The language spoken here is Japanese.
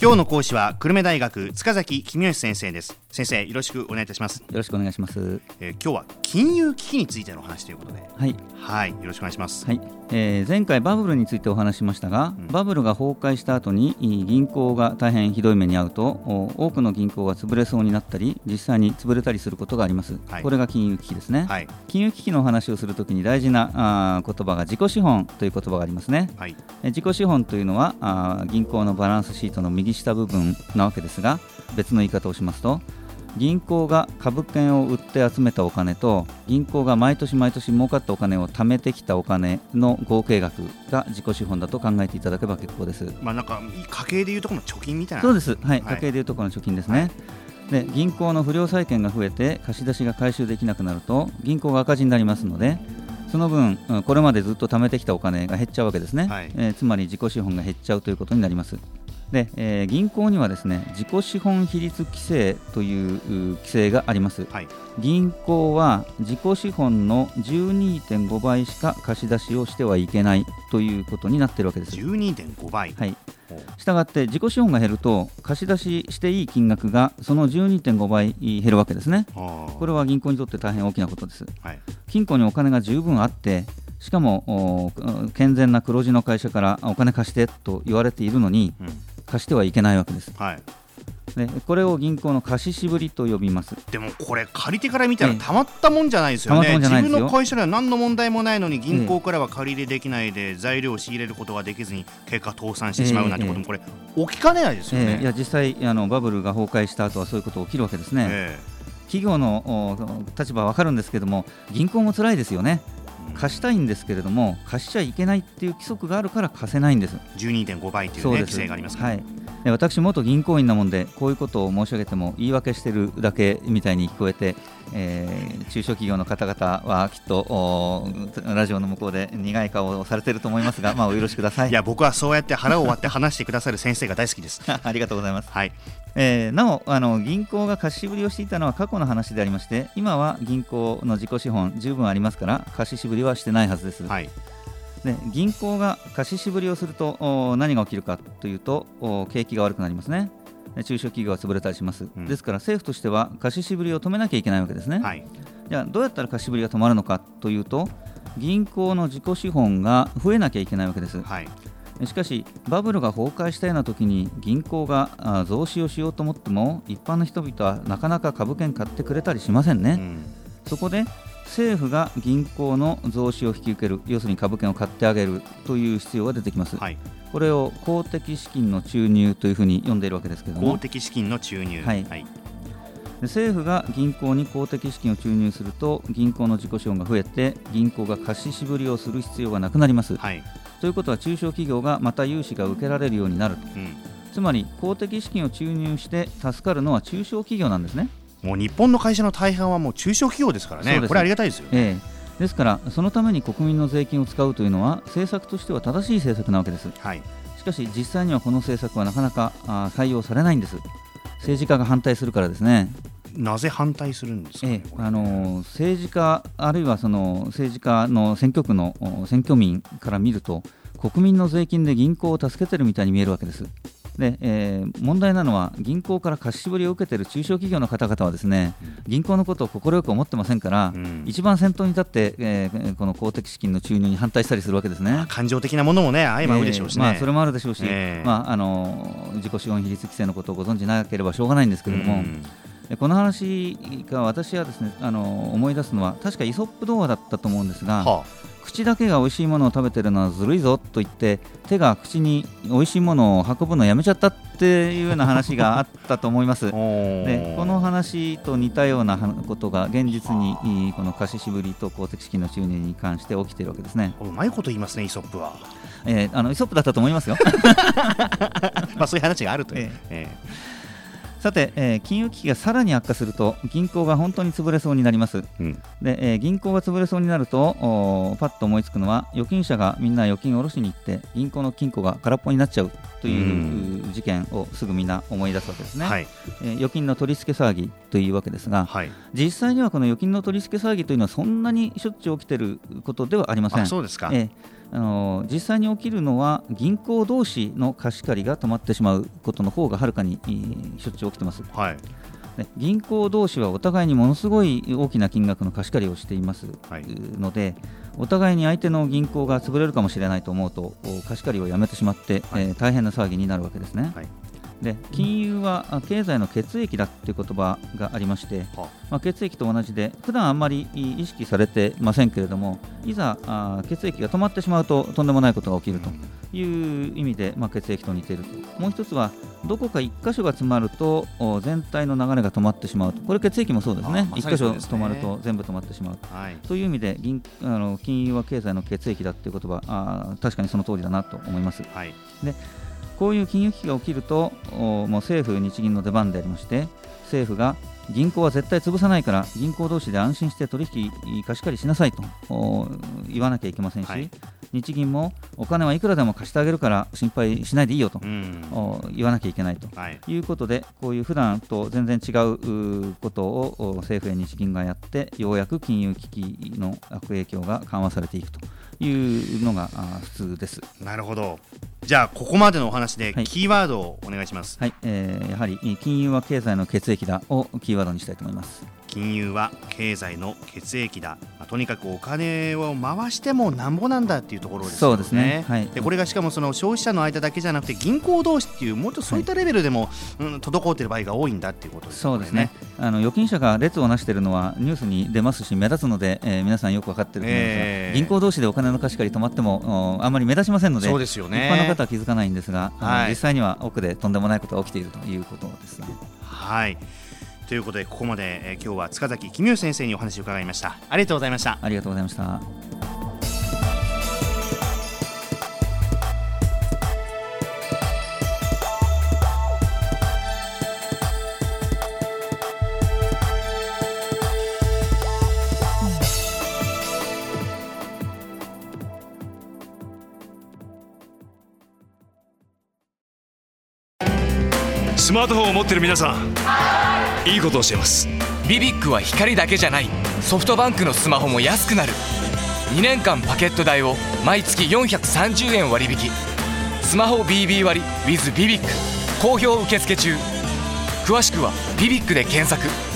今日の講師は久留米大学塚崎公義先生です。先生よろしくお願いいたします。よろしくお願いします。えー今日は金融危機についてのお話ということで。はい、はいよろしくお願いします。はい。えー前回バブルについてお話ししましたが、うん。バブルが崩壊した後にい銀行が大変ひどい目に遭うとお多くの銀行が潰れそうになったり実際に潰れたりすることがあります、はい。これが金融危機ですね、はい。金融危機のお話をするときに大事なあー言葉が自己資本という言葉がありますね。はい。え自己資本というのはあー銀行のバランスシートの右下部分なわけですが別の言い方をしますと銀行が株券を売って集めたお金と銀行が毎年毎年儲かったお金を貯めてきたお金の合計額が自己資本だと考えていただけば結構です。まあなんか家計でいうところの貯金みたいな。そうです、はい、はい。家計でいうところの貯金ですね。で銀行の不良債権が増えて貸し出しが回収できなくなると銀行が赤字になりますのでその分うんこれまでずっと貯めてきたお金が減っちゃうわけですね、はい。えーつまり自己資本が減っちゃうということになりますで、えー銀行にはですね自己資本比率規制というう規制があります、はい。銀行は自己資本の12.5倍しか貸し出しをしてはいけないということになっているわけです。12.5倍。はい。したがって自己資本が減ると貸し出ししていい金額がその12.5倍減るわけですね。これは銀行にとって大変大きなことです。はい。金庫にお金が十分あってしかもお健全な黒字の会社からお金貸してと言われているのにうん貸してはいけないわけです。はい。でこれを銀行の貸し渋りと呼びます。でもこれ借り手から見たらええ。たまったもんじゃないですよね、たまったもんじゃないですよ。自分の会社では何の問題もないのに銀行からは借り入れできないで材料を仕入れることができずに結果倒産してしまうなんてこともこれ起きかねないですよね、えーいや実際あのバブルが崩壊した後はそういうこと起きるわけですね、え企業のお立場は分かるんですけども銀行も辛いですよね。え貸したいんですけれども貸しちゃいけないっていう規則があるから貸せないんです。12.5倍という、ね、規制がありますから、はい、で私、元銀行員なもんで、こういうことを申し上げても言い訳してるだけみたいに聞こえて、えー中小企業の方々はきっとおラジオの向こうで苦い顔をされてると思いますが、まあ、お許しください。いや僕はそうやって腹を割って話してくださる先生が大好きです ありがとうございます。はいえーなおあの、銀行が貸し渋りをしていたのは過去の話でありまして、今は銀行の自己資本、十分ありますから、貸し渋りはしてないはずです。はいで銀行が貸し渋りをするとお何が起きるかというとお景気が悪くなりますね。で中小企業が潰れたりします、うん。ですから政府としては貸し渋りを止めなきゃいけないわけですね、はい。じゃあどうやったら貸し渋りが止まるのかというと銀行の自己資本が増えなきゃいけないわけです。はい。しかしバブルが崩壊したような時に銀行があ増資をしようと思っても一般の人々はなかなか株券買ってくれたりしませんね、うん。そこで政府が銀行の増資を引き受ける、要するに株券を買ってあげるという必要が出てきます。はい。これを公的資金の注入というふうに呼んでいるわけですけど公も、的資金の注入。はい。はい。で政府が銀行に公的資金を注入すると、銀行の自己資本が増えて、銀行が貸し渋りをする必要がなくなります。はい。ということは、中小企業がまた融資が受けられるようになると、うん。つまり公的資金を注入して助かるのは中小企業なんですね。もう日本の会社の大半はもう中小企業ですからね。これありがたいですよね。ええ。ですから、そのために国民の税金を使うというのは、政策としては正しい政策なわけです。はい。しかし実際にはこの政策はなかなかあー採用されないんです。政治家が反対するからですね、なぜ反対するんですかね、ええ。あのー政治家あるいはその政治家の選挙区のお選挙民から見ると国民の税金で銀行を助けてるみたいに見えるわけですで、えー問題なのは銀行から貸し絞りを受けている中小企業の方々はですね銀行のことを快く思ってませんから、うん。一番先頭に立って、えーこの公的資金の注入に反対したりするわけですね。感情的なものもね相まうでしょうしね、えーまあ、それもあるでしょうし、ええまあ、あの自己資本比率規制のことをご存じなければしょうがないんですけれども、うんでこの話が私はですねあの思い出すのは確かイソップ童話だったと思うんですが、は口だけが美味しいものを食べてるのはずるいぞと言って手が口に美味しいものを運ぶのをやめちゃったっていうような話があったと思います。でこの話と似たようなはことが現実にこの貸し渋りと公的資金の収入に関して起きているわけですね。うまいこと言いますねイソップは。えーあのイソップだったと思いますよ。まあそういう話があるという、ええさて、えー金融危機がさらに悪化すると銀行が本当に潰れそうになります。えうんで、えー銀行が潰れそうになるとパッと思いつくのは預金者がみんな預金を下ろしに行って銀行の金庫が空っぽになっちゃうといううん事件をすぐみんな思い出すわけですね、はい。えー預金の取り付け騒ぎというわけですが、はい。実際にはこの預金の取り付け騒ぎというのはそんなにしょっちゅう起きていることではありません。あ。そうですか、ええあの実際に起きるのは銀行同士の貸し借りが止まってしまうことの方がはるかにえーしょっちゅう起きてます。はいで銀行同士はお互いにものすごい大きな金額の貸し借りをしています。はい。ので、お互いに相手の銀行が潰れるかもしれないと思うとお貸し借りをやめてしまって、はい。えー大変な騒ぎになるわけですね。はいで金融はあ経済の血液だっていう言葉がありまして、はまあ、血液と同じで普段あんまり意識されてませんけれどもいざあ血液が止まってしまうととんでもないことが起きるという意味で、まあ、血液と似ていると。もう一つはどこか1箇所が詰まるとお全体の流れが止まってしまうと。これ血液もそうですね。あま1箇所止まると全部止まってしまうはい。という意味で銀あの金融は経済の血液だっていう言葉あー確かにその通りだなと思います。はいこういう金融危機が起きると、おもう政府、日銀の出番でありまして、政府が銀行は絶対潰さないから、銀行同士で安心して取引貸し借りしなさいとお言わなきゃいけませんし、はい日銀もお金はいくらでも貸してあげるから心配しないでいいよと言わなきゃいけないと。はいいうことで、こういう普段と全然違うことをお政府や日銀がやって、ようやく金融危機の悪影響が緩和されていくというのがあ普通です。なるほどじゃあここまでのお話ではい。キーワードをお願いします、はい、えーやはり金融は経済の血液だをキーワードにしたいと思います。金融は経済の血液だ、まあとにかくお金を回してもなんぼなんだっていうところですよね。そうですね。はい。でこれがしかもその消費者の間だけじゃなくて銀行同士っていうもっとそういったレベルでも、うん、滞っている場合が多いんだっていうことですよそうですね。あの預金者が列をなしているのはニュースに出ますし目立つので、えー皆さんよく分かっていると思いますが、えー。銀行同士でお金の貸し借り止まってもおあんまり目立ちませんのでそうですよね。一般の方は気づかないんですが、はい。実際には奥でとんでもないことが起きているということですね。はいということでここまで、えー今日は塚崎公義先生にお話を伺いました。ありがとうございました。ありがとうございました。スマートフォンを持ってる皆さんいいことを教えます。ビビックは光だけじゃない。ソフトバンクのスマホも安くなる。2年間パケット代を毎月430円割引。スマホ BB 割 with ビビック好評受付中。詳しくは「ビビック」で検索。